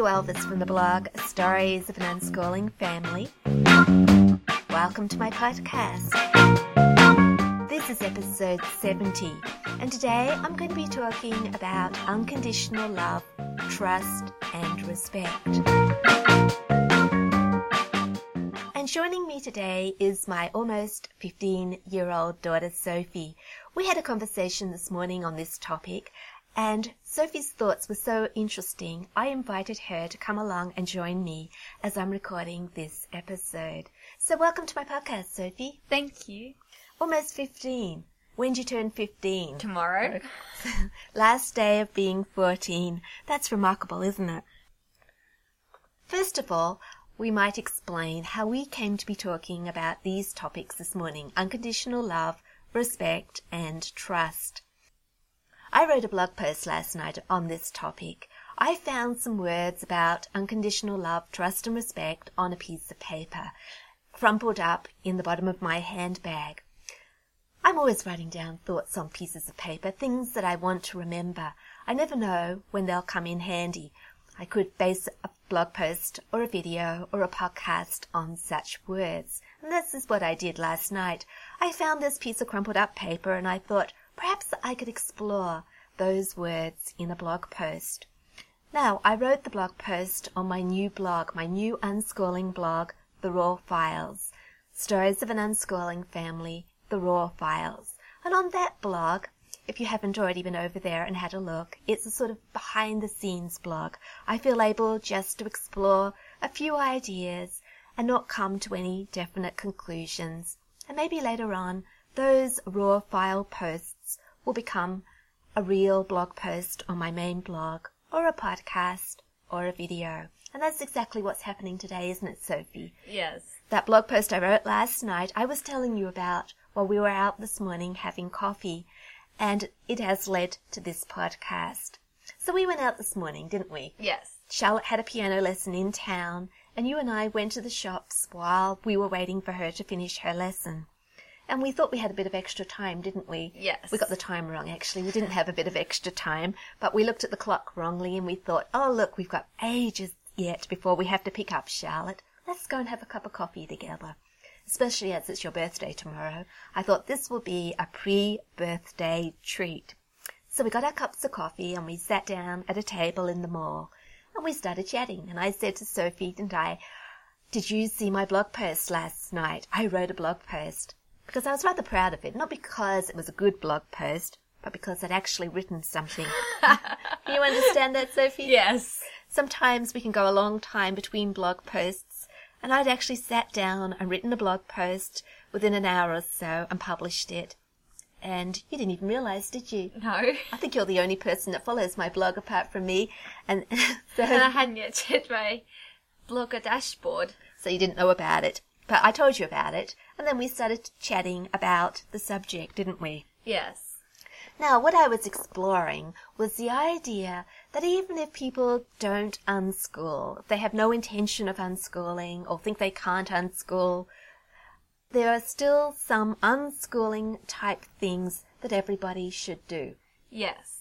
Sue Elvis from the blog Stories of an Unschooling Family. Welcome to my podcast. This is episode 70, and today I'm going to be talking about unconditional love, trust, and respect. And joining me today is my almost 15 year old daughter Sophie. We had a conversation this morning on this topic, and Sophie's thoughts were so interesting, I invited her to come along and join me as I'm recording this episode. So, welcome to my podcast, Sophie. Thank you. Almost 15. When did you turn 15? Tomorrow. Last day of being 14. That's remarkable, isn't it? First of all, we might explain how we came to be talking about these topics this morning unconditional love, respect, and trust. I wrote a blog post last night on this topic. I found some words about unconditional love, trust, and respect on a piece of paper, crumpled up in the bottom of my handbag. I'm always writing down thoughts on pieces of paper, things that I want to remember. I never know when they'll come in handy. I could base a blog post or a video or a podcast on such words. And this is what I did last night. I found this piece of crumpled up paper and I thought, Perhaps I could explore those words in a blog post. Now, I wrote the blog post on my new blog, my new unschooling blog, The Raw Files. Stories of an Unschooling Family, The Raw Files. And on that blog, if you haven't already been over there and had a look, it's a sort of behind the scenes blog. I feel able just to explore a few ideas and not come to any definite conclusions. And maybe later on, those raw file posts will become a real blog post on my main blog, or a podcast, or a video. And that's exactly what's happening today, isn't it, Sophie? Yes. That blog post I wrote last night, I was telling you about while we were out this morning having coffee, and it has led to this podcast. So we went out this morning, didn't we? Yes. Charlotte had a piano lesson in town, and you and I went to the shops while we were waiting for her to finish her lesson. And we thought we had a bit of extra time, didn't we? Yes. We got the time wrong, actually. We didn't have a bit of extra time, but we looked at the clock wrongly and we thought, oh, look, we've got ages yet before we have to pick up Charlotte. Let's go and have a cup of coffee together. Especially as it's your birthday tomorrow. I thought this will be a pre-birthday treat. So we got our cups of coffee and we sat down at a table in the mall and we started chatting. And I said to Sophie, didn't I, did you see my blog post last night? I wrote a blog post because I was rather proud of it, not because it was a good blog post, but because I'd actually written something. you understand that, Sophie? Yes. Sometimes we can go a long time between blog posts, and I'd actually sat down and written a blog post within an hour or so and published it. And you didn't even realize, did you? No. I think you're the only person that follows my blog apart from me, and so, And I hadn't yet checked my blogger dashboard. so you didn't know about it. But I told you about it, and then we started chatting about the subject, didn't we? Yes. Now, what I was exploring was the idea that even if people don't unschool, if they have no intention of unschooling or think they can't unschool, there are still some unschooling type things that everybody should do. Yes.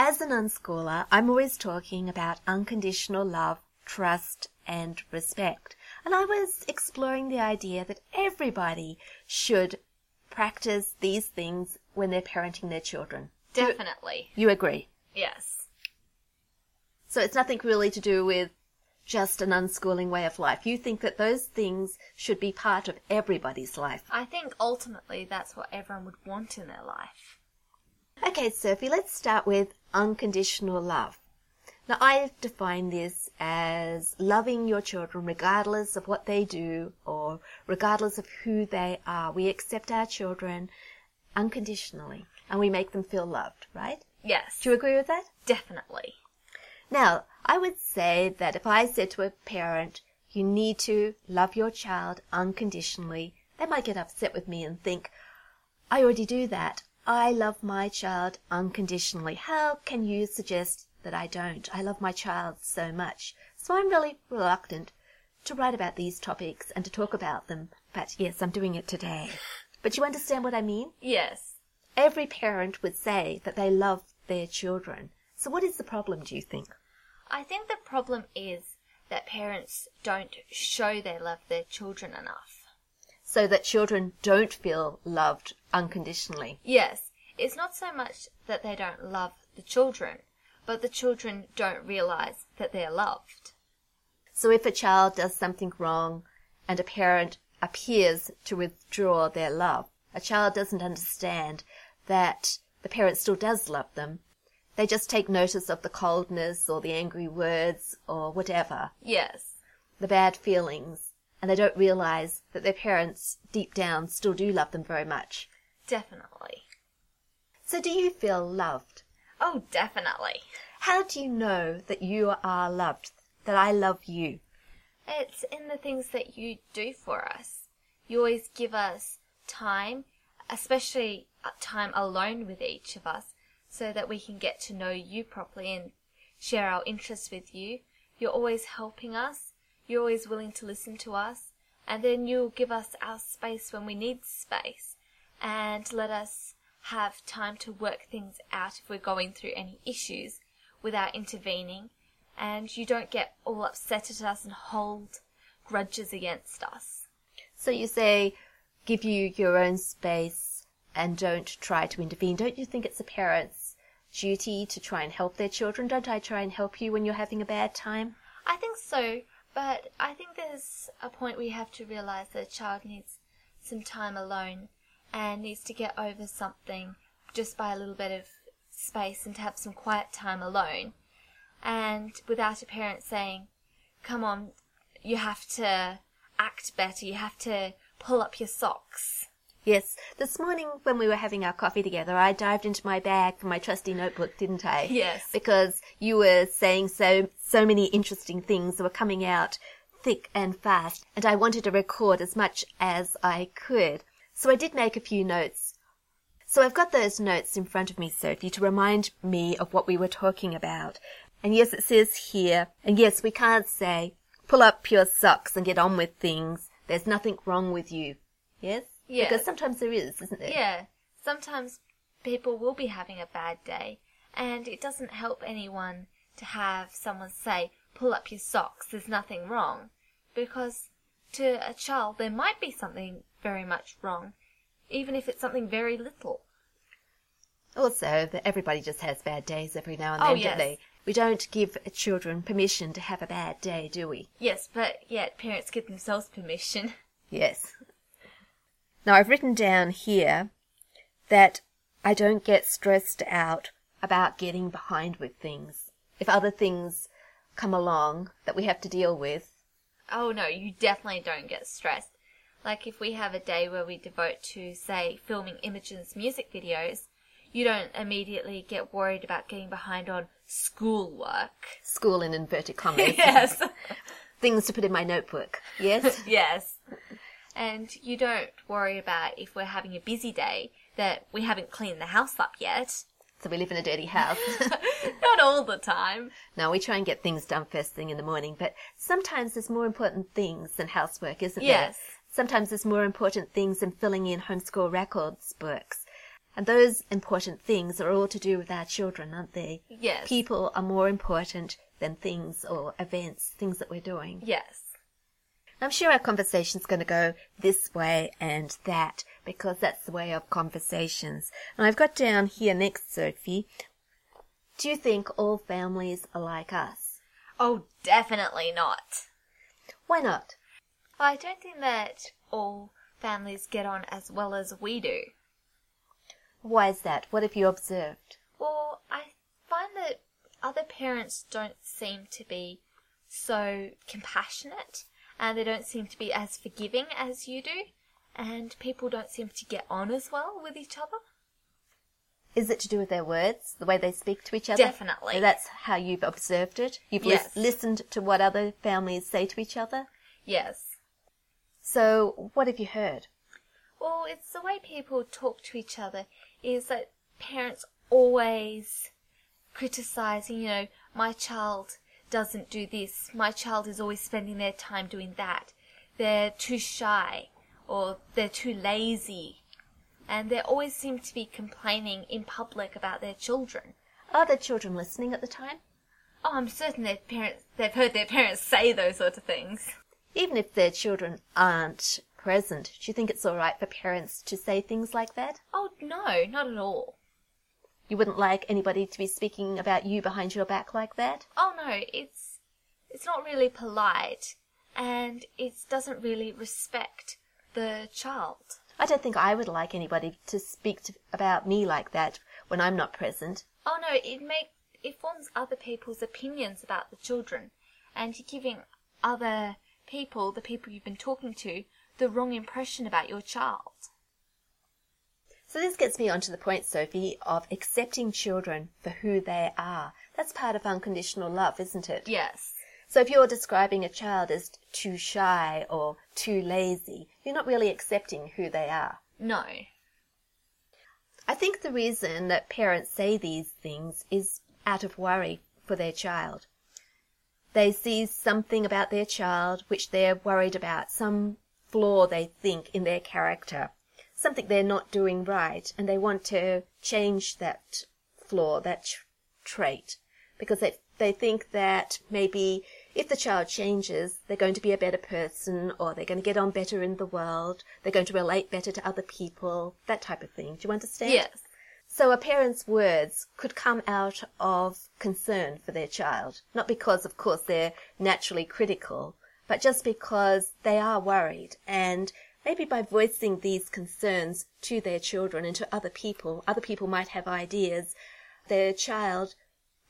As an unschooler, I'm always talking about unconditional love, trust, and respect. And I was exploring the idea that everybody should practice these things when they're parenting their children. Definitely. You agree? Yes. So it's nothing really to do with just an unschooling way of life. You think that those things should be part of everybody's life. I think ultimately that's what everyone would want in their life. Okay, Sophie, let's start with unconditional love. Now, I define this as loving your children regardless of what they do or regardless of who they are. We accept our children unconditionally and we make them feel loved, right? Yes. Do you agree with that? Definitely. Now, I would say that if I said to a parent, you need to love your child unconditionally, they might get upset with me and think, I already do that. I love my child unconditionally. How can you suggest that I don't? I love my child so much. So I'm really reluctant to write about these topics and to talk about them. But yes, I'm doing it today. But you understand what I mean? Yes. Every parent would say that they love their children. So what is the problem, do you think? I think the problem is that parents don't show they love their children enough. So that children don't feel loved unconditionally. Yes, it's not so much that they don't love the children, but the children don't realize that they're loved. So if a child does something wrong and a parent appears to withdraw their love, a child doesn't understand that the parent still does love them. They just take notice of the coldness or the angry words or whatever, Yes. the bad feelings, and they don't realize that their parents deep down still do love them very much. Definitely. So do you feel loved? Oh, definitely. How do you know that you are loved, that I love you? It's in the things that you do for us. You always give us time, especially uh, time alone with each of us, so that we can get to know you properly and share our interests with you. You're always helping us. You're always willing to listen to us. And then you'll give us our space when we need space and let us have time to work things out if we're going through any issues without intervening. And you don't get all upset at us and hold grudges against us. So you say, give you your own space and don't try to intervene. Don't you think it's a parent's duty to try and help their children? Don't I try and help you when you're having a bad time? I think so, but I think there's a point where you have to realize that a child needs some time alone and needs to get over something just by a little bit of space and to have some quiet time alone. And without a parent saying, come on, you have to act better, you have to pull up your socks. Yes, this morning when we were having our coffee together, I dived into my bag for my trusty notebook, didn't I? Yes. Because you were saying so so many interesting things that were coming out thick and fast, and I wanted to record as much as I could. So I did make a few notes. So I've got those notes in front of me, Sophie, to remind me of what we were talking about. And yes, it says here, and yes, we can't say, pull up your socks and get on with things. There's nothing wrong with you. Yes? Yes. Because sometimes there is, isn't there? Yeah, sometimes people will be having a bad day, and it doesn't help anyone to have someone say, pull up your socks, there's nothing wrong. Because to a child, there might be something very much wrong, even if it's something very little. Also, that everybody just has bad days every now and Oh, then, yes. don't they? We don't give children permission to have a bad day, do we? Yes, but yet parents give themselves permission. Yes. Now, I've written down here that I don't get stressed out about getting behind with things. If other things come along that we have to deal with, Oh no, you definitely don't get stressed. Like if we have a day where we devote to, say, filming Imogen's music videos, you don't immediately get worried about getting behind on schoolwork. school in inverted commas, yes. things to put in my notebook. Yes? yes. And you don't worry about if we're having a busy day that we haven't cleaned the house up yet. so we live in a dirty house. Not all the time. no, we try and get things done first thing in the morning, but sometimes there's more important things than housework, isn't there? Yes. Sometimes there's more important things than filling in homeschool records books. And those important things are all to do with our children, aren't they? Yes. People are more important than things or events, things that we're doing. Yes. I'm sure our conversation's going to go this way and that because that's the way of conversations. And I've got down here next, Sophie. Do you think all families are like us? Oh, definitely not. Why not? I don't think that all families get on as well as we do. Why is that? What have you observed? Well, I find that other parents don't seem to be so compassionate and they don't seem to be as forgiving as you do, and people don't seem to get on as well with each other. Is it to do with their words, the way they speak to each other? Definitely. So that's how you've observed it. You've lis- Yes. listened to what other families say to each other. Yes. So what have you heard? Well, it's the way people talk to each other is that parents always criticizing, you know, my child doesn't do this, my child is always spending their time doing that, they're too shy, or they're too lazy. And they always seem to be complaining in public about their children. Are the children listening at the time? Oh, I'm certain their parents, they've heard their parents say those sort of things. Even if their children aren't present, do you think it's all right for parents to say things like that? Oh, no, not at all. You wouldn't like anybody to be speaking about you behind your back like that? Oh, no, it's, it's not really polite and it doesn't really respect the child. I don't think I would like anybody to speak to, about me like that when I'm not present. Oh no, it make it forms other people's opinions about the children, and you're giving other people, the people you've been talking to, the wrong impression about your child. So this gets me onto the point, Sophie, of accepting children for who they are. That's part of unconditional love, isn't it? Yes. So if you're describing a child as too shy or too lazy, you're not really accepting who they are. No. I think the reason that parents say these things is out of worry for their child. They see something about their child which they're worried about, some flaw they think in their character, something they're not doing right, and they want to change that flaw, that trait, because they they think that maybe if the child changes, they're going to be a better person or they're going to get on better in the world, they're going to relate better to other people, that type of thing. Do you understand? Yes. So a parent's words could come out of concern for their child, not because, of course, they're naturally critical, but just because they are worried and maybe by voicing these concerns to their children and to other people, other people might have ideas. Their child,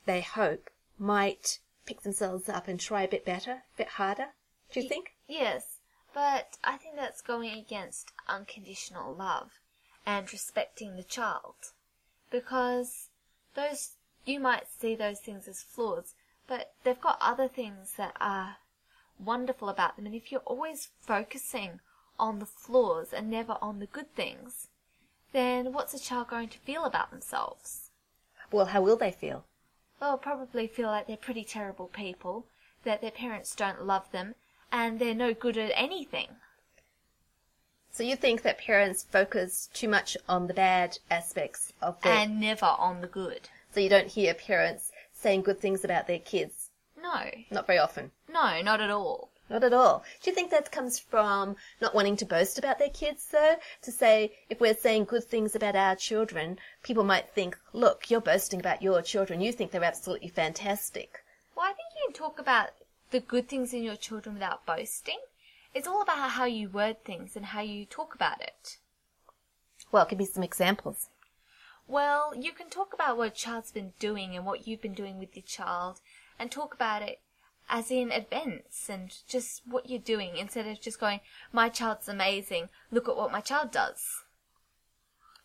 they hope, might pick themselves up and try a bit better, a bit harder. Do you think? Yes, but I think that's going against unconditional love and respecting the child. Because those, you might see those things as flaws, but they've got other things that are wonderful about them. And if you're always focusing on the flaws and never on the good things, then what's a child going to feel about themselves? Well, how will they feel? they'll probably feel like they're pretty terrible people, that their parents don't love them, and they're no good at anything. So you think that parents focus too much on the bad aspects of their... And never on the good. So you don't hear parents saying good things about their kids? No. Not very often? No, not at all. Not at all. Do you think that comes from not wanting to boast about their kids, though? To say, if we're saying good things about our children, people might think, look, you're boasting about your children. You think they're absolutely fantastic. Well, I think you can talk about the good things in your children without boasting. It's all about how you word things and how you talk about it. Well, give me some examples. Well, you can talk about what a child's been doing and what you've been doing with your child and talk about it as in events and just what you're doing instead of just going, my child's amazing, look at what my child does.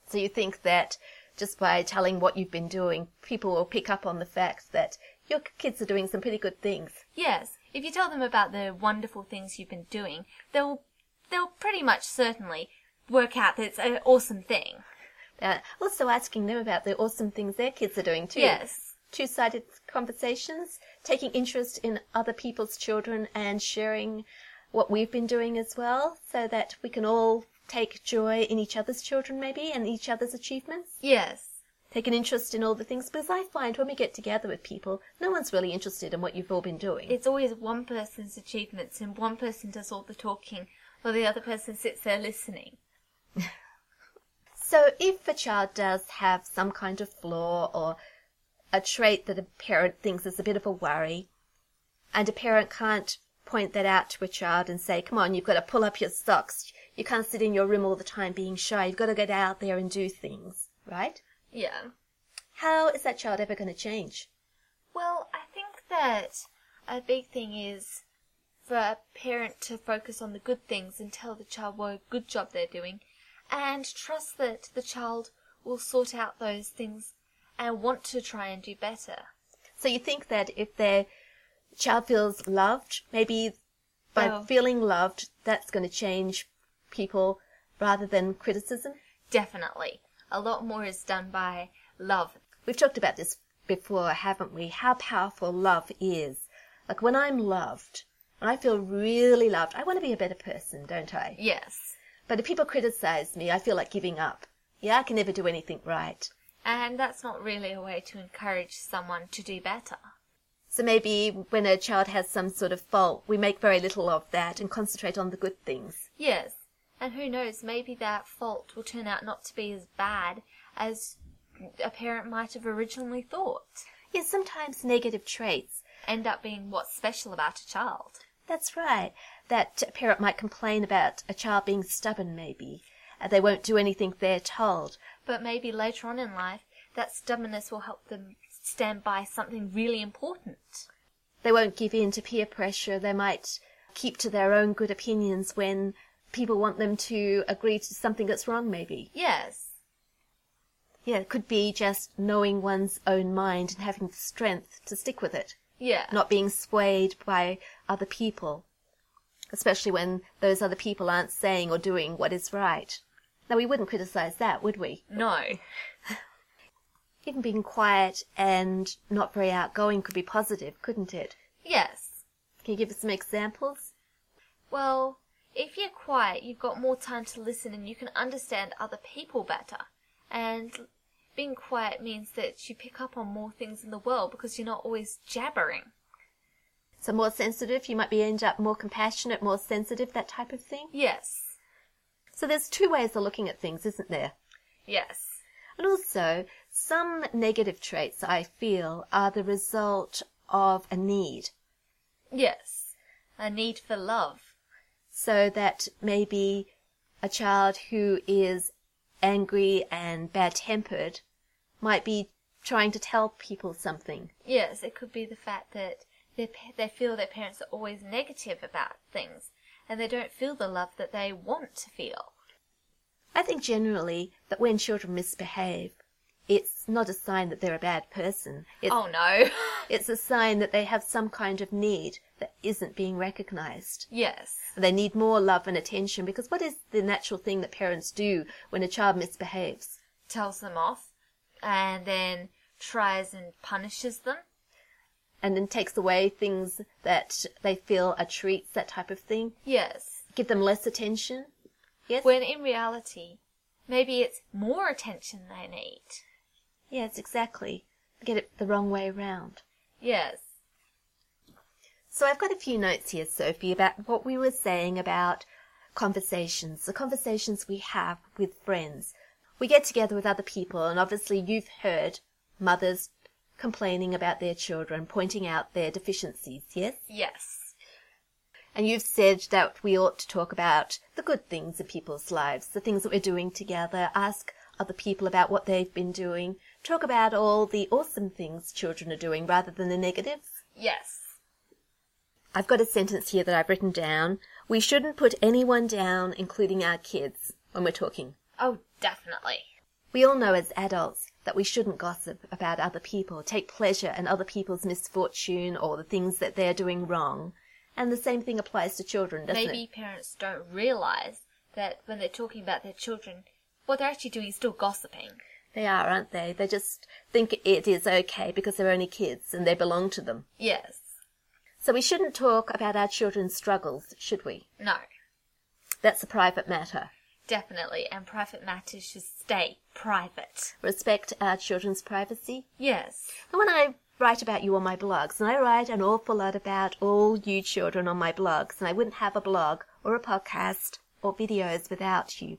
So you think that just by telling what you've been doing, people will pick up on the fact that your kids are doing some pretty good things. Yes, if you tell them about the wonderful things you've been doing, they'll they'll pretty much certainly work out that it's an awesome thing. They're also asking them about the awesome things their kids are doing too. Yes two sided conversations, taking interest in other people's children and sharing what we've been doing as well, so that we can all take joy in each other's children, maybe, and each other's achievements. Yes. Take an interest in all the things, because I find when we get together with people, no one's really interested in what you've all been doing. It's always one person's achievements, and one person does all the talking, while the other person sits there listening. so if a child does have some kind of flaw or a trait that a parent thinks is a bit of a worry, and a parent can't point that out to a child and say, come on, you've got to pull up your socks. You can't sit in your room all the time being shy. You've got to get out there and do things, right? Yeah. How is that child ever going to change? Well, I think that a big thing is for a parent to focus on the good things and tell the child what a good job they're doing and trust that the child will sort out those things and want to try and do better. So you think that if their child feels loved, maybe by well, feeling loved, that's going to change people rather than criticism? Definitely. A lot more is done by love. We've talked about this before, haven't we? How powerful love is. Like when I'm loved, when I feel really loved, I want to be a better person, don't I? Yes. But if people criticize me, I feel like giving up. Yeah, I can never do anything right. And that's not really a way to encourage someone to do better. So maybe when a child has some sort of fault, we make very little of that and concentrate on the good things. Yes. And who knows, maybe that fault will turn out not to be as bad as a parent might have originally thought. Yes, sometimes negative traits. End up being what's special about a child. That's right. That a parent might complain about a child being stubborn, maybe. and they won't do anything they're told. But maybe later on in life, that stubbornness will help them stand by something really important. They won't give in to peer pressure. They might keep to their own good opinions when people want them to agree to something that's wrong, maybe. Yes. Yeah, it could be just knowing one's own mind and having the strength to stick with it, Yeah. not being swayed by other people, especially when those other people aren't saying or doing what is right. Now, we wouldn't criticize that, would we? No. Even being quiet and not very outgoing could be positive, couldn't it? Yes. Can you give us some examples? Well, if you're quiet, you've got more time to listen and you can understand other people better. And being quiet means that you pick up on more things in the world because you're not always jabbering. So more sensitive, you might be end up more compassionate, more sensitive, that type of thing. Yes. So there's two ways of looking at things, isn't there? Yes. And also, some negative traits I feel are the result of a need. Yes. A need for love. So that maybe a child who is angry and bad tempered might be trying to tell people something. Yes, it could be the fact that they they feel their parents are always negative about things and they don't feel the love that they want to feel. I think generally that when children misbehave, it's not a sign that they're a bad person. It's, Oh no. it's a sign that they have some kind of need that isn't being recognized. yes. They need more love and attention because what is the natural thing that parents do when a child misbehaves? Tells them off and then tries and punishes them. And then takes away things that they feel are treats, that type of thing. Yes. Give them less attention. Yes? When in reality, maybe it's more attention they need. yes, exactly. Get it the wrong way round. Yes. So I've got a few notes here, Sophie, about what we were saying about conversations, the conversations we have with friends. We get together with other people, and obviously you've heard mothers complaining about their children, pointing out their deficiencies, yes? Yes. And you've said that we ought to talk about the good things in people's lives, the things that we're doing together, ask other people about what they've been doing, talk about all the awesome things children are doing rather than the negatives. Yes. I've got a sentence here that I've written down. We shouldn't put anyone down, including our kids, when we're talking. Oh, definitely. We all know as adults that we shouldn't gossip about other people, take pleasure in other people's misfortune or the things that they're doing wrong. And the same thing applies to children, doesn't it? Maybe it? parents don't realize that when they're talking about their children, what they're actually doing is still gossiping. They are, aren't they? They just think it is okay because they're only kids and they belong to them. Yes. So we shouldn't talk about our children's struggles, should we? No. That's a private matter. Definitely. And private matters should stay private. Respect our children's privacy. Yes. And when I write about you on my blogs, and I write an awful lot about all you children on my blogs, and I wouldn't have a blog or a podcast or videos without you.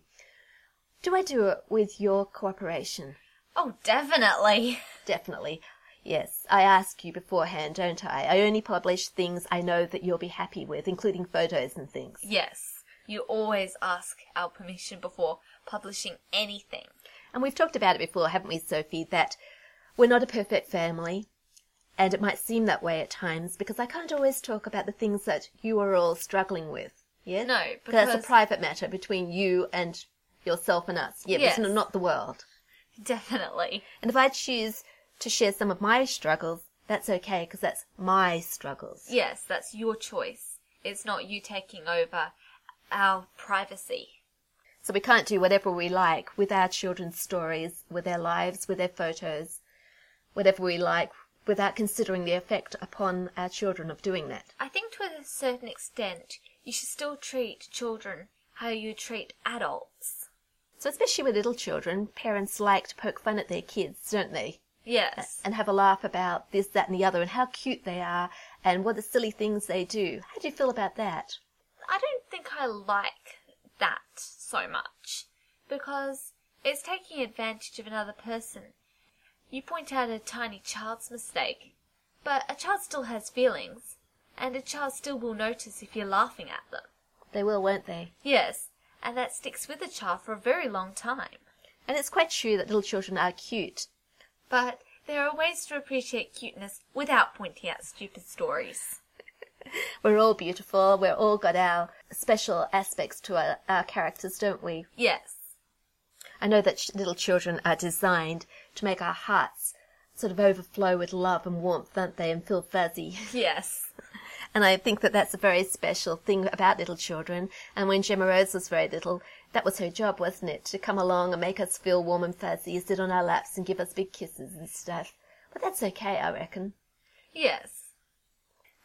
Do I do it with your cooperation? Oh, definitely. Definitely. Yes, I ask you beforehand, don't I? I only publish things I know that you'll be happy with, including photos and things. Yes. You always ask our permission before publishing anything. And we've talked about it before, haven't we, Sophie, that we're not a perfect family. And it might seem that way at times because I can't always talk about the things that you are all struggling with. Yeah? No, because. That's a private matter between you and yourself and us. Yeah, Yes. it's not the world. Definitely. And if I choose to share some of my struggles, that's okay because that's my struggles. Yes, that's your choice. It's not you taking over our privacy. So we can't do whatever we like with our children's stories, with their lives, with their photos, whatever we like, without considering the effect upon our children of doing that. I think to a certain extent, you should still treat children how you treat adults. So especially with little children, parents like to poke fun at their kids, don't they? Yes. and have a laugh about this, that, and the other, and how cute they are, and what the silly things they do. How do you feel about that? I don't think I like that so much because it's taking advantage of another person. You point out a tiny child's mistake, but a child still has feelings, and a child still will notice if you're laughing at them. They will, won't they? Yes, and that sticks with a child for a very long time. And it's quite true that little children are cute. But there are ways to appreciate cuteness without pointing out stupid stories. We're all beautiful. We're all got our special aspects to our, our characters, don't we? Yes. I know that ch- little children are designed to make our hearts sort of overflow with love and warmth, aren't they, and feel fuzzy. Yes. And I think that that's a very special thing about little children. And when Gemma Rose was very little, that was her job, wasn't it? To come along and make us feel warm and fuzzy, sit on our laps and give us big kisses and stuff. But that's okay, I reckon. Yes.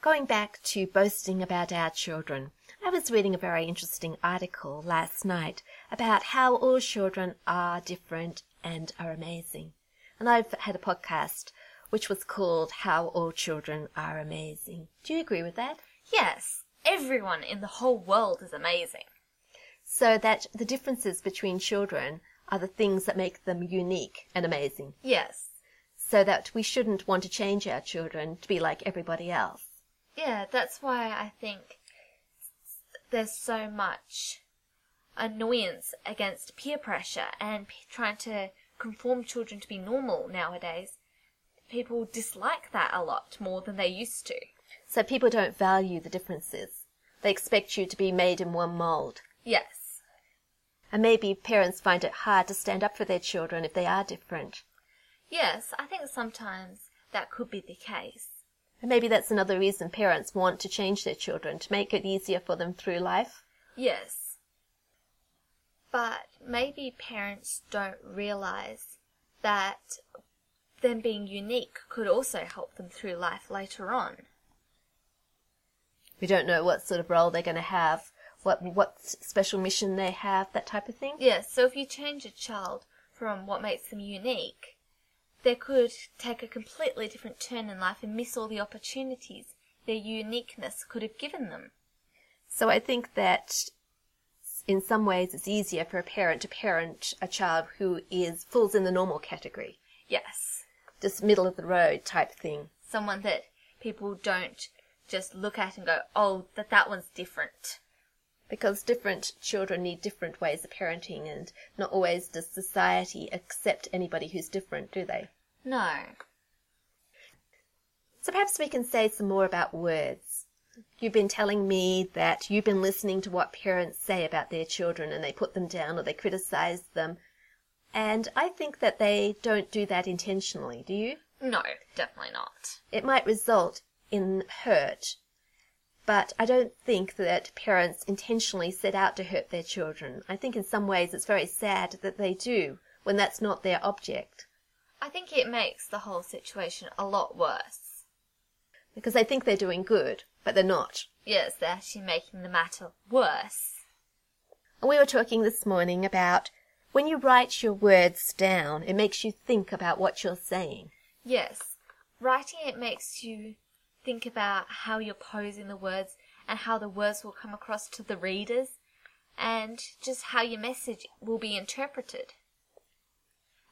Going back to boasting about our children, I was reading a very interesting article last night about how all children are different and are amazing. And I've had a podcast which was called How All Children Are Amazing. Do you agree with that? Yes. Everyone in the whole world is amazing. So that the differences between children are the things that make them unique and amazing. Yes. So that we shouldn't want to change our children to be like everybody else. Yeah, that's why I think there's so much annoyance against peer pressure and p- trying to conform children to be normal nowadays. People dislike that a lot more than they used to. So people don't value the differences. They expect you to be made in one mold. Yes. And maybe parents find it hard to stand up for their children if they are different. Yes, I think sometimes that could be the case. And maybe that's another reason parents want to change their children, to make it easier for them through life. Yes. But maybe parents don't realize that them being unique could also help them through life later on. We don't know what sort of role they're going to have, what what special mission they have, that type of thing. Yes, so if you change a child from what makes them unique, they could take a completely different turn in life and miss all the opportunities their uniqueness could have given them. So I think that in some ways it's easier for a parent to parent a child who is falls in the normal category, Yes, just middle of the road type thing. someone that people don't just look at and go, oh, that that one's different. Because different children need different ways of parenting, and not always does society accept anybody who's different, do they? No. So perhaps we can say some more about words. You've been telling me that you've been listening to what parents say about their children and they put them down or they criticize them. And I think that they don't do that intentionally, do you? No, definitely not. It might result in hurt, but I don't think that parents intentionally set out to hurt their children. I think in some ways it's very sad that they do when that's not their object. I think it makes the whole situation a lot worse. Because they think they're doing good, but they're not. Yes, they're actually making the matter worse. And we were talking this morning about when you write your words down, it makes you think about what you're saying. Yes, writing it makes you think about how you're posing the words and how the words will come across to the readers and just how your message will be interpreted.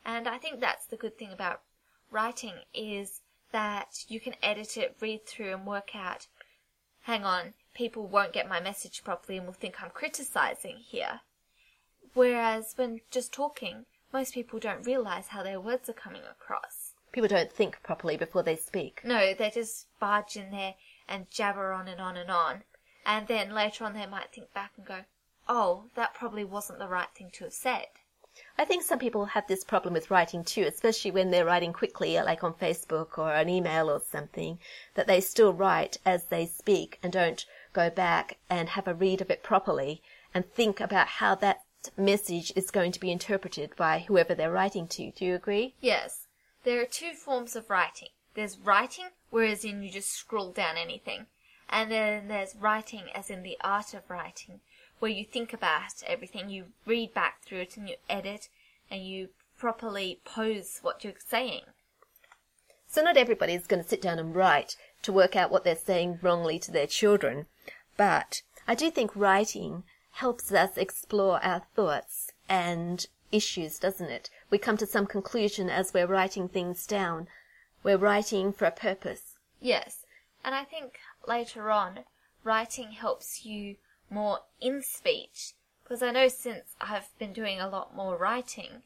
And I think that's the good thing about writing is that you can edit it, read through and work out, hang on, people won't get my message properly and will think I'm criticizing here. Whereas when just talking, most people don't realize how their words are coming across. People don't think properly before they speak. No, they just barge in there and jabber on and on and on. And then later on they might think back and go, oh, that probably wasn't the right thing to have said. I think some people have this problem with writing too, especially when they're writing quickly, like on Facebook or an email or something, that they still write as they speak and don't go back and have a read of it properly and think about how that message is going to be interpreted by whoever they're writing to. Do you agree? Yes, there are two forms of writing. There's writing, whereas in you just scroll down anything. And then there's writing as in the art of writing, where you think about everything, you read back through it and you edit and you properly pose what you're saying. So not everybody is going to sit down and write to work out what they're saying wrongly to their children, but I do think writing helps us explore our thoughts and issues, doesn't it? We come to some conclusion as we're writing things down. We're writing for a purpose. Yes, and I think later on, writing helps you more in speech because I know since I've been doing a lot more writing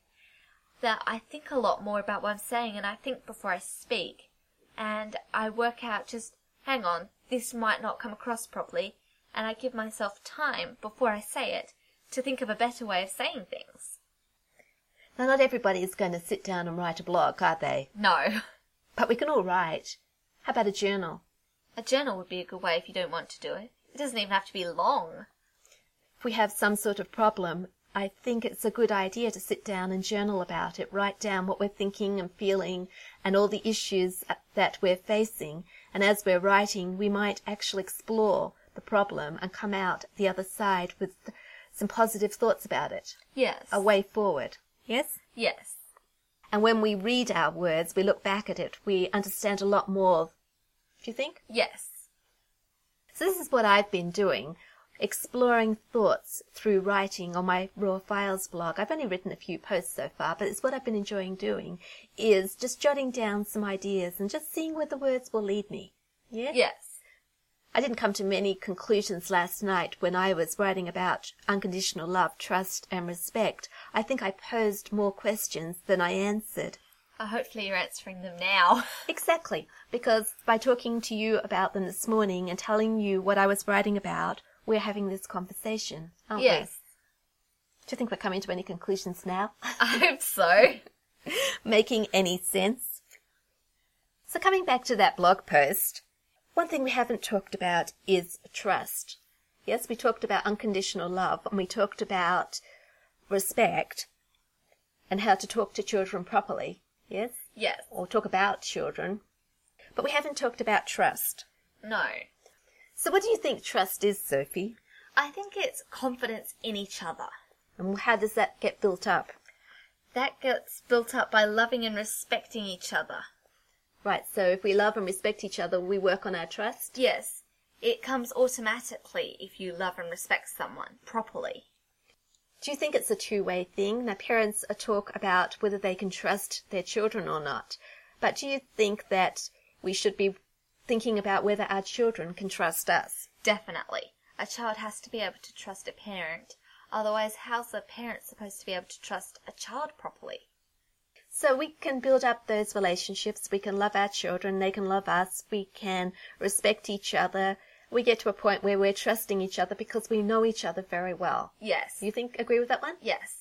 that I think a lot more about what I'm saying and I think before I speak and I work out just hang on, this might not come across properly and I give myself time before I say it to think of a better way of saying things. Now, not everybody is going to sit down and write a blog, are they? No. But we can all write. How about a journal? A journal would be a good way if you don't want to do it. It doesn't even have to be long. If we have some sort of problem, I think it's a good idea to sit down and journal about it, write down what we're thinking and feeling and all the issues that we're facing. And as we're writing, we might actually explore the problem and come out the other side with some positive thoughts about it. Yes. A way forward. Yes? Yes. And when we read our words, we look back at it, we understand a lot more. Do you think? Yes. So this is what I've been doing, exploring thoughts through writing on my Raw Files blog. I've only written a few posts so far, but it's what I've been enjoying doing, is just jotting down some ideas and just seeing where the words will lead me. Yeah? Yes. I didn't come to many conclusions last night when I was writing about unconditional love, trust, and respect. I think I posed more questions than I answered. Uh, hopefully, you're answering them now. Exactly, because by talking to you about them this morning and telling you what I was writing about, we're having this conversation, aren't yes. we? Do you think we're coming to any conclusions now? I hope so. Making any sense? So, coming back to that blog post, one thing we haven't talked about is trust. Yes, we talked about unconditional love and we talked about respect and how to talk to children properly. Yes? Yes. Or talk about children. But we haven't talked about trust. No. So, what do you think trust is, Sophie? I think it's confidence in each other. And how does that get built up? That gets built up by loving and respecting each other. Right, so if we love and respect each other, we work on our trust? Yes. It comes automatically if you love and respect someone properly. Do you think it's a two way thing? Now, parents talk about whether they can trust their children or not. But do you think that we should be thinking about whether our children can trust us? Definitely. A child has to be able to trust a parent. Otherwise, how's a parent supposed to be able to trust a child properly? So we can build up those relationships. We can love our children. They can love us. We can respect each other. We get to a point where we're trusting each other because we know each other very well. Yes. You think, agree with that one? Yes.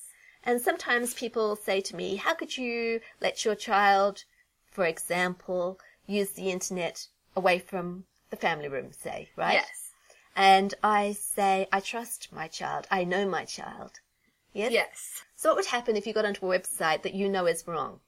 And sometimes people say to me, how could you let your child, for example, use the internet away from the family room, say, right? Yes. And I say, I trust my child. I know my child. Yes? Yes. So what would happen if you got onto a website that you know is wrong?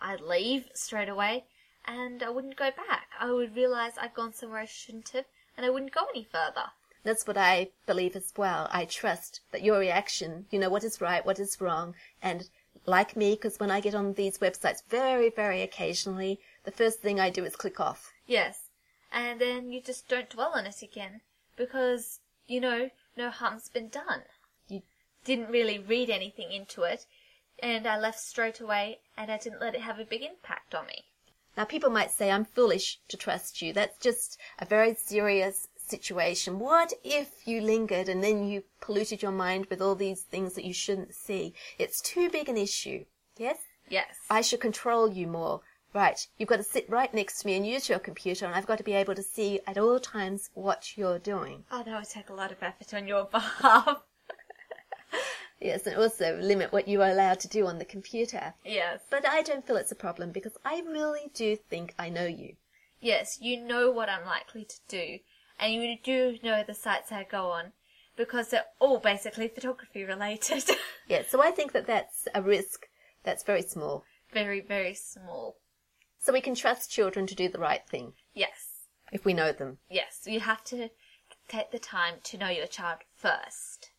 I'd leave straight away and I wouldn't go back. I would realize I'd gone somewhere I shouldn't have and I wouldn't go any further. That's what I believe as well. I trust that your reaction, you know what is right, what is wrong, and like me, because when I get on these websites very, very occasionally, the first thing I do is click off. Yes. And then you just don't dwell on it again because, you know, no harm's been done. Didn't really read anything into it and I left straight away and I didn't let it have a big impact on me. Now, people might say, I'm foolish to trust you. That's just a very serious situation. What if you lingered and then you polluted your mind with all these things that you shouldn't see? It's too big an issue. Yes? Yes. I should control you more. Right. You've got to sit right next to me and use your computer, and I've got to be able to see at all times what you're doing. Oh, that would take a lot of effort on your behalf. Yes, and also limit what you are allowed to do on the computer. yes. But I don't feel it's a problem because I really do think I know you. Yes, you know what I'm likely to do, and you do know the sites I go on because they're all basically photography related. Yeah, so I think that that's a risk that's very small. very, very small. So we can trust children to do the right thing Yes. if we know them. Yes, you have to take the time to know your child first.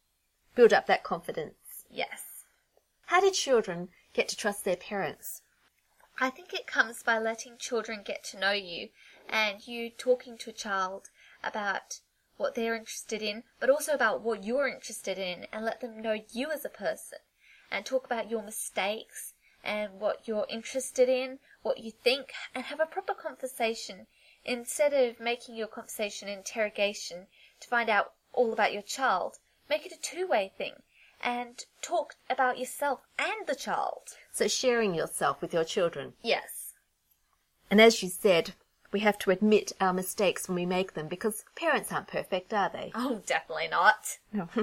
Build up that confidence. Yes. How did children get to trust their parents? I think it comes by letting children get to know you and you talking to a child about what they're interested in, but also about what you're interested in and let them know you as a person and talk about your mistakes and what you're interested in, what you think, and have a proper conversation instead of making your conversation interrogation to find out all about your child. Make it a two way thing and talk about yourself and the child. So sharing yourself with your children. Yes. And as you said, we have to admit our mistakes when we make them because parents aren't perfect, are they? Oh, definitely not. No.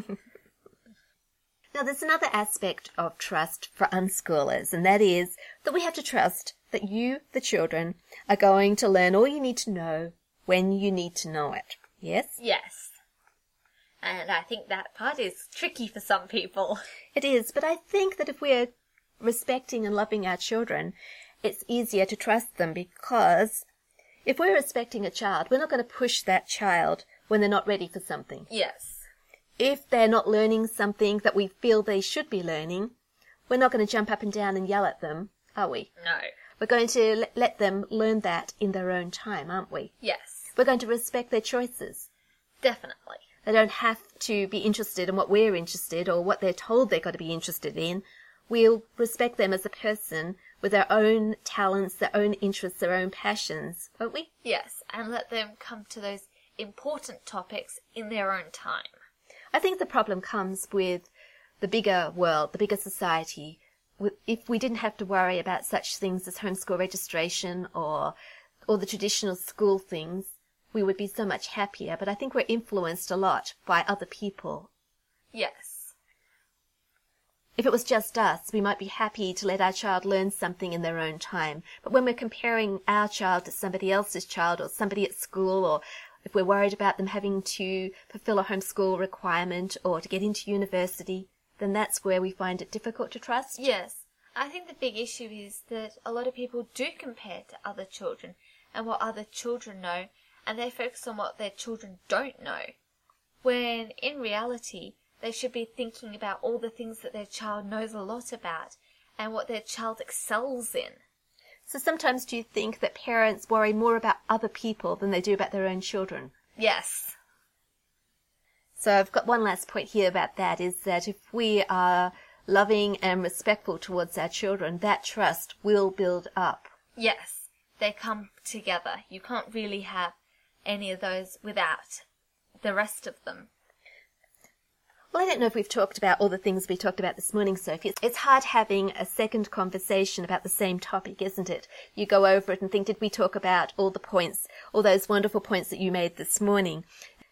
now, there's another aspect of trust for unschoolers, and that is that we have to trust that you, the children, are going to learn all you need to know when you need to know it. Yes? Yes. And I think that part is tricky for some people. It is, but I think that if we're respecting and loving our children, it's easier to trust them because if we're respecting a child, we're not going to push that child when they're not ready for something. Yes. If they're not learning something that we feel they should be learning, we're not going to jump up and down and yell at them, are we? No. We're going to let them learn that in their own time, aren't we? Yes. We're going to respect their choices. Definitely. They don't have to be interested in what we're interested or what they're told they've got to be interested in. We'll respect them as a person with their own talents, their own interests, their own passions, won't we? Yes, and let them come to those important topics in their own time. I think the problem comes with the bigger world, the bigger society. If we didn't have to worry about such things as homeschool registration or or the traditional school things, we would be so much happier. But I think we're influenced a lot by other people. Yes. If it was just us, we might be happy to let our child learn something in their own time. But when we're comparing our child to somebody else's child or somebody at school or if we're worried about them having to fulfill a homeschool requirement or to get into university, then that's where we find it difficult to trust. Yes. I think the big issue is that a lot of people do compare to other children and what other children know and they focus on what their children don't know. When in reality, they should be thinking about all the things that their child knows a lot about and what their child excels in. So sometimes do you think that parents worry more about other people than they do about their own children? Yes. So I've got one last point here about that is that if we are loving and respectful towards our children, that trust will build up. Yes. They come together. You can't really have any of those without the rest of them. Well, I don't know if we've talked about all the things we talked about this morning, Sophie. It's hard having a second conversation about the same topic, isn't it? You go over it and think, did we talk about all the points, all those wonderful points that you made this morning?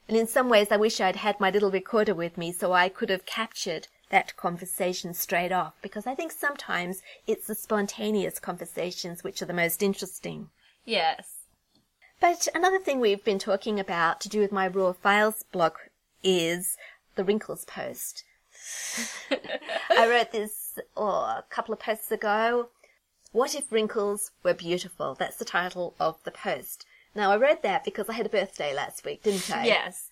And in some ways, I wish I'd had my little recorder with me so I could have captured that conversation straight off because I think sometimes it's the spontaneous conversations which are the most interesting. Yes. But another thing we've been talking about to do with my raw files blog is the wrinkles post. I wrote this oh, a couple of posts ago. What if wrinkles were beautiful? That's the title of the post. Now I wrote that because I had a birthday last week, didn't I? Yes.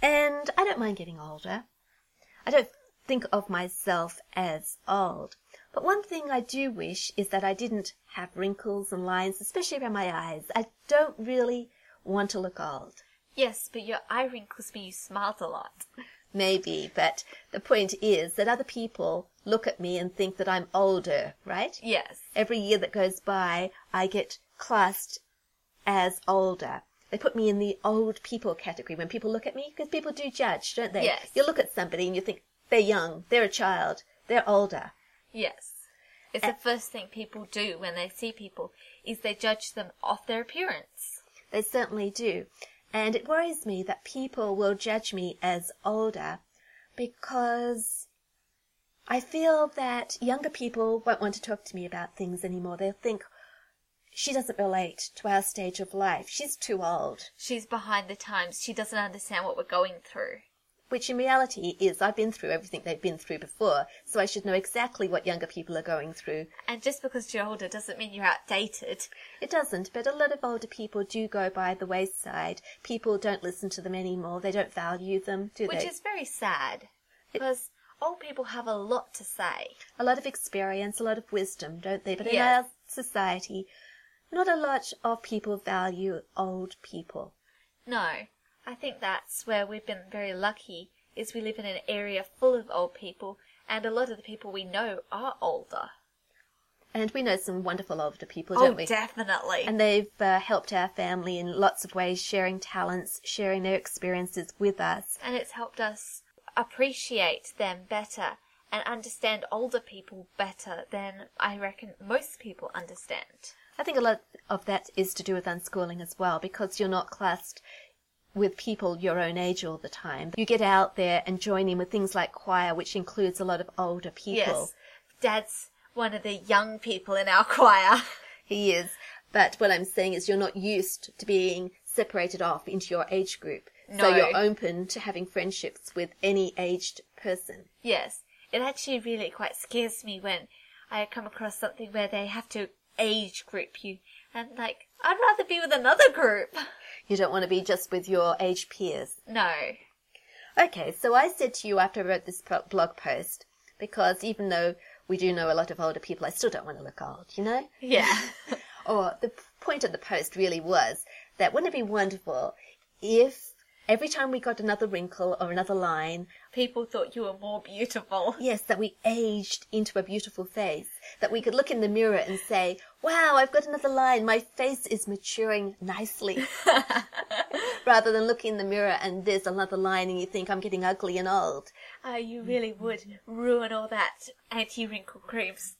And I don't mind getting older. I don't think of myself as old. But one thing I do wish is that I didn't have wrinkles and lines, especially around my eyes. I don't really want to look old. Yes, but your eye wrinkles mean you smiled a lot. Maybe, but the point is that other people look at me and think that I'm older, right? Yes. Every year that goes by, I get classed as older. They put me in the old people category when people look at me, because people do judge, don't they? Yes. You look at somebody and you think, they're young, they're a child, they're older. Yes. It's the first thing people do when they see people is they judge them off their appearance. They certainly do. And it worries me that people will judge me as older because I feel that younger people won't want to talk to me about things anymore. They'll think, she doesn't relate to our stage of life. She's too old. She's behind the times. She doesn't understand what we're going through. Which in reality is I've been through everything they've been through before, so I should know exactly what younger people are going through. And just because you're older doesn't mean you're outdated. It doesn't, but a lot of older people do go by the wayside. People don't listen to them anymore. They don't value them, do Which they? Which is very sad. Because old people have a lot to say. a lot of experience, a lot of wisdom, don't they? But in Yes. our society, not a lot of people value old people. No, I think that's where we've been very lucky. Is we live in an area full of old people, and a lot of the people we know are older. And we know some wonderful older people, Oh, don't we? definitely. And they've uh, helped our family in lots of ways, sharing talents, sharing their experiences with us. and it's helped us appreciate them better and understand older people better than I reckon most people understand. I think a lot of that is to do with unschooling as well, because you're not classed with people your own age all the time. You get out there and join in with things like choir, which includes a lot of older people. Yes, Dad's one of the young people in our choir. He is. But what I'm saying is you're not used to being separated off into your age group. So you're open to having friendships with any aged person. yes, it actually really quite scares me when I come across something where they have to age group you. And like, I'd rather be with another group. You don't want to be just with your age peers. No. Okay, so I said to you after I wrote this blog post, because even though we do know a lot of older people, I still don't want to look old, you know? Yeah. Or the point of the post really was that wouldn't it be wonderful if every time we got another wrinkle or another line, People thought you were more beautiful. yes, that we aged into a beautiful face, that we could look in the mirror and say, wow, I've got another line, my face is maturing nicely. Rather than look in the mirror and there's another line and you think I'm getting ugly and old. Oh, you really would ruin all that anti-wrinkle creams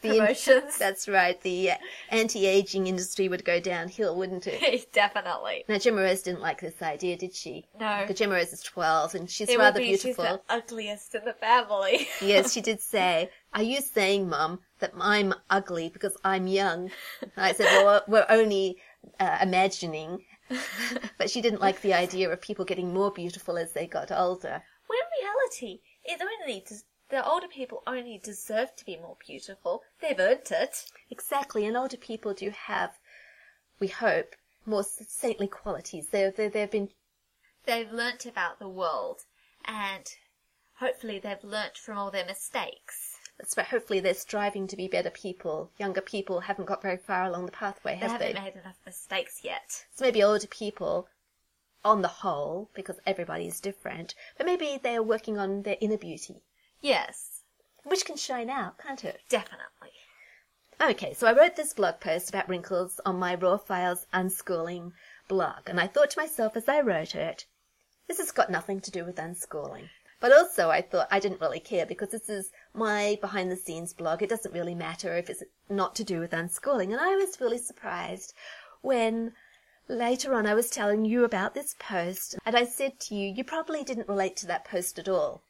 The promotions. That's right. The uh, anti-aging industry would go downhill, wouldn't it? Definitely. Now, Gemma Rose didn't like this idea, did she? No. Because Gemma Rose is 12 and she's It would rather be beautiful. she's the ugliest in the family. yes, she did say, Are you saying, Mum, that I'm ugly because I'm young? And I said, Well, we're only uh, imagining. but she didn't like the idea of people getting more beautiful as they got older. when in reality, it only the older people only deserve to be more beautiful. They've earned it. Exactly, and older people do have, we hope, more saintly qualities. They're, they're, they've been They've learnt about the world, and hopefully they've learnt from all their mistakes. So hopefully they're striving to be better people. Younger people haven't got very far along the pathway, have They have haven't made enough mistakes yet. So maybe older people, on the whole, because everybody is different, but maybe they are working on their inner beauty, Yes, which can shine out, can't it? definitely. Okay, so I wrote this blog post about wrinkles on my Raw Files Unschooling blog, and I thought to myself as I wrote it, this has got nothing to do with unschooling. But also, I thought I didn't really care because this is my behind the scenes blog. It doesn't really matter if it's not to do with unschooling. And I was really surprised when later on I was telling you about this post and I said to you, you probably didn't relate to that post at all.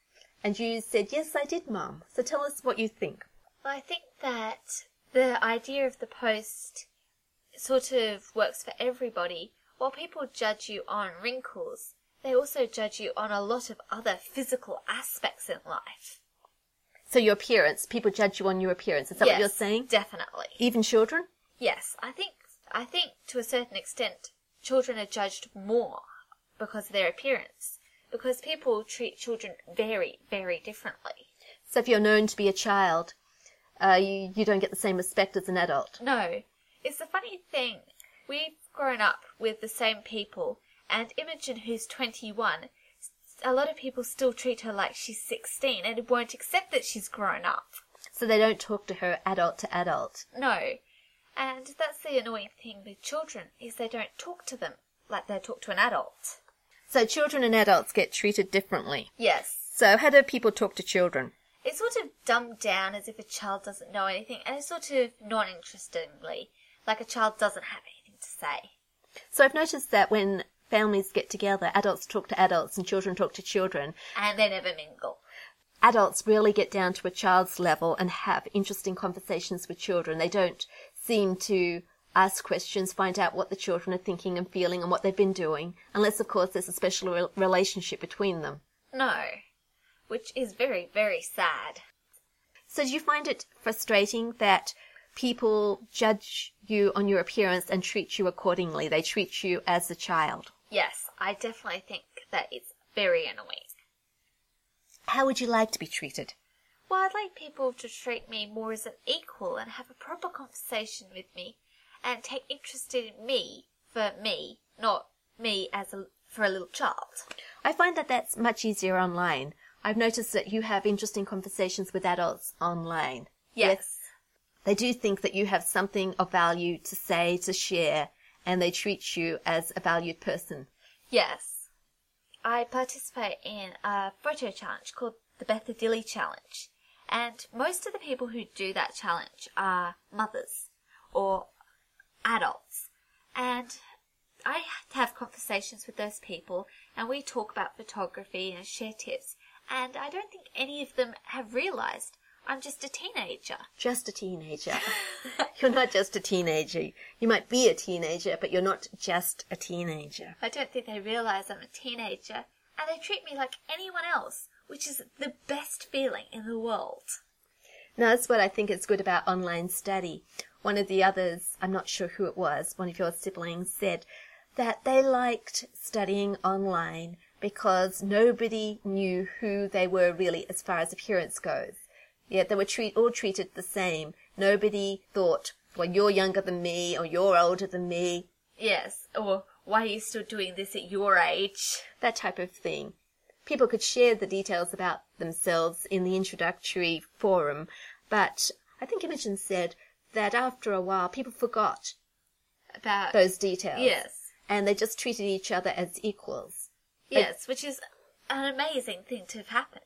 And you said, yes, I did, Mum. So tell us what you think. Well, I think that the idea of the post sort of works for everybody. While people judge you on wrinkles, they also judge you on a lot of other physical aspects in life. So your appearance, people judge you on your appearance. Is that what you're Yes, saying? Definitely. Even children? Yes, I think I think to a certain extent children are judged more because of their appearance. Because people treat children very, very differently. So if you're known to be a child, uh, you, you don't get the same respect as an adult. No. It's a funny thing. We've grown up with the same people and Imogen who's twenty one a lot of people still treat her like she's 16 and won't accept that she's grown up. So they don't talk to her adult to adult. No. And that's the annoying thing with children is they don't talk to them like they talk to an adult. So children and adults get treated differently. Yes. So how do people talk to children? It's sort of dumbed down as if a child doesn't know anything, and it's sort of non interestingly, like a child doesn't have anything to say. So I've noticed that when families get together, adults talk to adults and children talk to children. And they never mingle. Adults really get down to a child's level and have interesting conversations with children. They don't seem to ask questions, find out what the children are thinking and feeling and what they've been doing, unless, of course, there's a special re- relationship between them. No. Which is very, very sad. So, do you find it frustrating that people judge you on your appearance and treat you accordingly? They treat you as a child. Yes, I definitely think that it's very annoying. How would you like to be treated? Well, I'd like people to treat me more as an equal and have a proper conversation with me and take interest in me for me, not me as a, for a little child. I find that that's much easier online. I've noticed that you have interesting conversations with adults online. Yes. They do think that you have something of value to say, to share, and they treat you as a valued person. Yes. I participate in a photo challenge called the Bethadilly Challenge. And most of the people who do that challenge are mothers or adults. And I have conversations with those people and we talk about photography and share tips. And I don't think any of them have realized I'm just a teenager. Just a teenager. you're not just a teenager. You might be a teenager, but you're not just a teenager. I don't think they realize I'm a teenager, and they treat me like anyone else, which is the best feeling in the world. Now, that's what I think is good about online study. One of the others, I'm not sure who it was, one of your siblings said that they liked studying online because nobody knew who they were really as far as appearance goes. Yet they were treat, all treated the same. Nobody thought, well, you're younger than me or you're older than me. Yes, or why are you still doing this at your age? That type of thing. People could share the details about themselves in the introductory forum, but I think Imogen said that after a while people forgot About those details. yes, And they just treated each other as equals. yes, which is an amazing thing to have happened.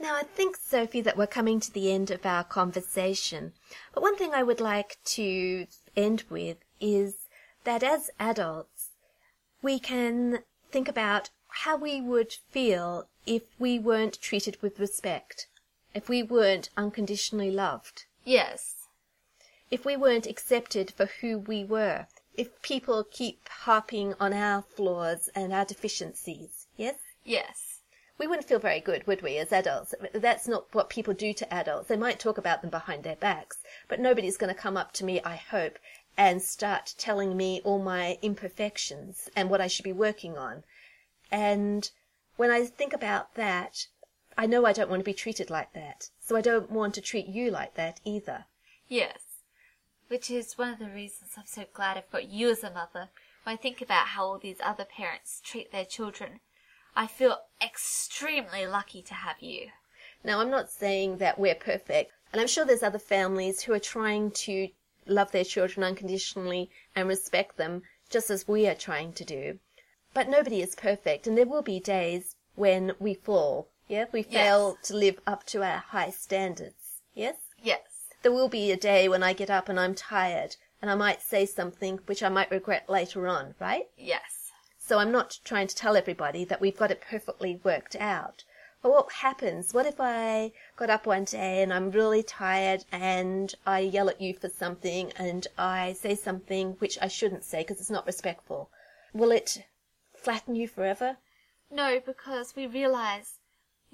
Now, I think, Sophie, that we're coming to the end of our conversation. But one thing I would like to end with is that as adults, we can think about how we would feel if we weren't treated with respect, if we weren't unconditionally loved, Yes, if we weren't accepted for who we were, if people keep harping on our flaws and our deficiencies. Yes? yes, we wouldn't feel very good, would we, as adults? That's not what people do to adults. They might talk about them behind their backs, but nobody's going to come up to me, I hope, and start telling me all my imperfections and what I should be working on. And when I think about that, I know I don't want to be treated like that. So I don't want to treat you like that either. yes. Which is one of the reasons I'm so glad I've got you as a mother. When I think about how all these other parents treat their children, I feel extremely lucky to have you. Now, I'm not saying that we're perfect, and I'm sure there's other families who are trying to love their children unconditionally and respect them just as we are trying to do. But nobody is perfect, and there will be days when we fall. Yeah, we fail to live up to our high standards. Yes? Yes, There will be a day when I get up and I'm tired, and I might say something which I might regret later on, right? yes, So I'm not trying to tell everybody that we've got it perfectly worked out. But what happens? What if I got up one day and I'm really tired and I yell at you for something and I say something which I shouldn't say because it's not respectful? Will it flatten you forever? No, because we realize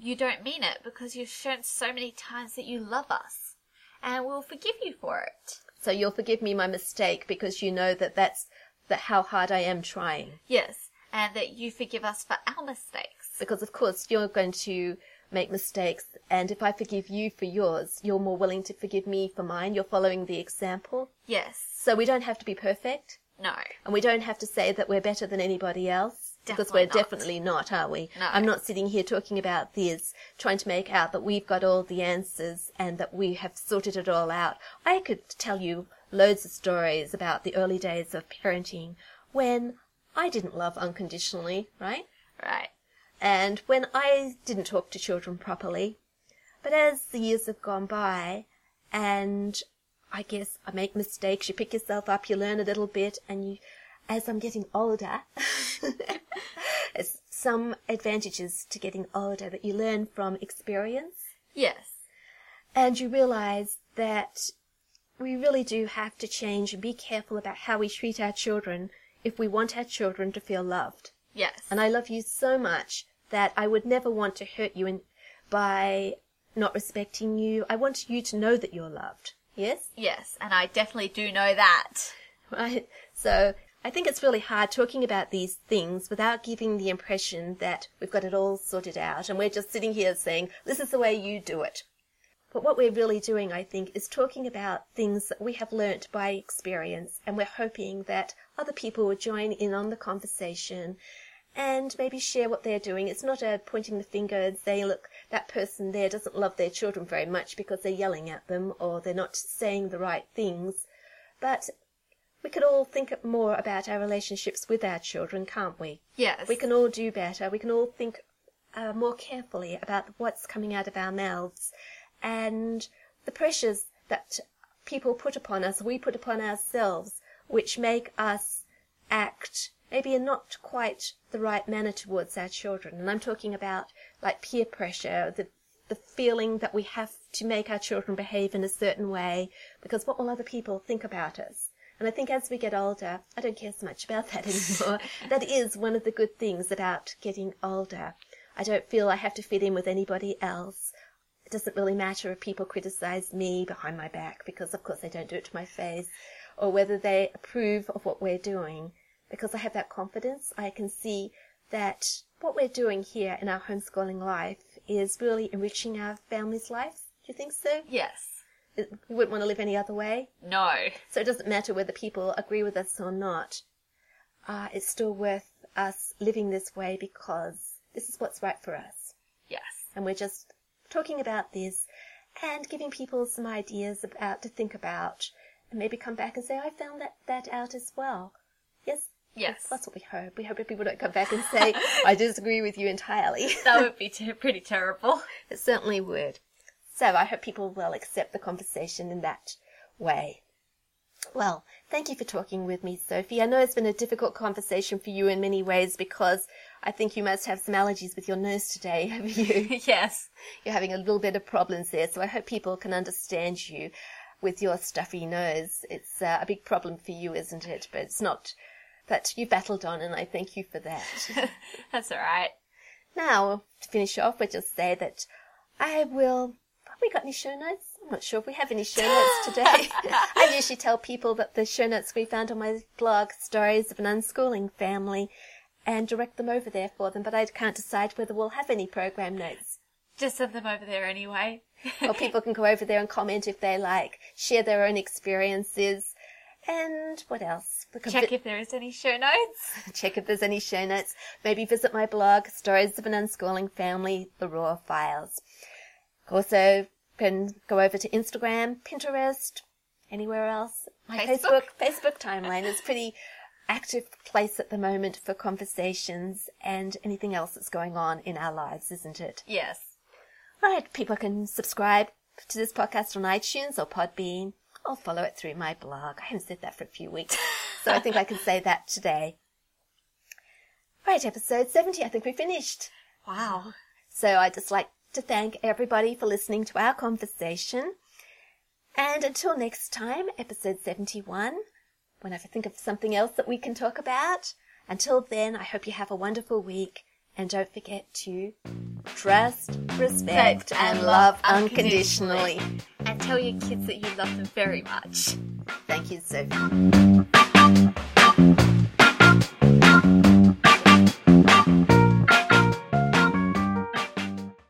you don't mean it because you've shown so many times that you love us and we'll forgive you for it. So you'll forgive me my mistake because you know that that's that how hard I am trying. Yes, and that you forgive us for our mistakes. Because of course you're going to make mistakes and if I forgive you for yours, you're more willing to forgive me for mine. You're following the example. Yes. So we don't have to be perfect. No. And we don't have to say that we're better than anybody else. Because we're not. definitely not, are we? No. I'm not sitting here talking about this, trying to make out that we've got all the answers and that we have sorted it all out. I could tell you loads of stories about the early days of parenting when I didn't love unconditionally, right? Right. and when I didn't talk to children properly. But as the years have gone by, and I guess I make mistakes, you pick yourself up, you learn a little bit, and you, as I'm getting older, some advantages to getting older that you learn from experience, Yes. and you realize that we really do have to change and be careful about how we treat our children if we want our children to feel loved. Yes. And I love you so much that I would never want to hurt you in, by not respecting you. I want you to know that you're loved. Yes? yes, and I definitely do know that. Right? So I think it's really hard talking about these things without giving the impression that we've got it all sorted out and we're just sitting here saying, this is the way you do it. But what we're really doing, I think, is talking about things that we have learnt by experience and we're hoping that other people will join in on the conversation and maybe share what they're doing. It's not a pointing the finger and saying, look, that person there doesn't love their children very much because they're yelling at them or they're not saying the right things. But we could all think more about our relationships with our children, can't we? Yes. We can all do better. We can all think uh, more carefully about what's coming out of our mouths and the pressures that people put upon us, we put upon ourselves, which make us act maybe in not quite the right manner towards our children. And I'm talking about like peer pressure, the the feeling that we have to make our children behave in a certain way because what will other people think about us? And I think as we get older, I don't care so much about that anymore. that is one of the good things about getting older. I don't feel I have to fit in with anybody else. It doesn't really matter if people criticize me behind my back because of course they don't do it to my face or whether they approve of what we're doing because I have that confidence. I can see that what we're doing here in our homeschooling life is really enriching our family's lives. Do you think so? Yes. We wouldn't want to live any other way. No. So it doesn't matter whether people agree with us or not. Uh, it's still worth us living this way because this is what's right for us. Yes. And we're just talking about this and giving people some ideas about to think about and maybe come back and say, I found that, that out as well. Yes, Yes. That's what we hope. We hope that people don't come back and say, I disagree with you entirely. That would be ter- pretty terrible. it certainly would. So I hope people will accept the conversation in that way. Well, thank you for talking with me, Sophie. I know it's been a difficult conversation for you in many ways because I think you must have some allergies with your nose today, have you? yes. You're having a little bit of problems there, so I hope people can understand you with your stuffy nose. It's uh, a big problem for you, isn't it? But it's not but you battled on, and I thank you for that. That's all right. Now, to finish off, we'll just say that I will. We got any show notes? I'm not sure if we have any show notes today. I usually tell people that the show notes we found on my blog, Stories of an Unschooling Family, and direct them over there for them, but I can't decide whether we'll have any program notes. Just send them over there anyway. or people can go over there and comment if they like, share their own experiences, and what else? Check if there is any show notes. Check if there's any show notes. Maybe visit my blog, Stories of an Unschooling Family, The Raw Files. Also, can go over to Instagram, Pinterest, anywhere else. My Facebook. Facebook, Facebook timeline is pretty active place at the moment for conversations and anything else that's going on in our lives, isn't it? Yes. Right, people can subscribe to this podcast on iTunes or Podbean. I'll follow it through my blog. I haven't said that for a few weeks, so I think I can say that today. Right, episode 70, I think we finished. Wow. So I'd just like to thank everybody for listening to our conversation. And until next time, episode 71, when I think of something else that we can talk about, until then, I hope you have a wonderful week. And don't forget to trust, respect, and love unconditionally. And tell your kids that you love them very much. Thank you, Sophie.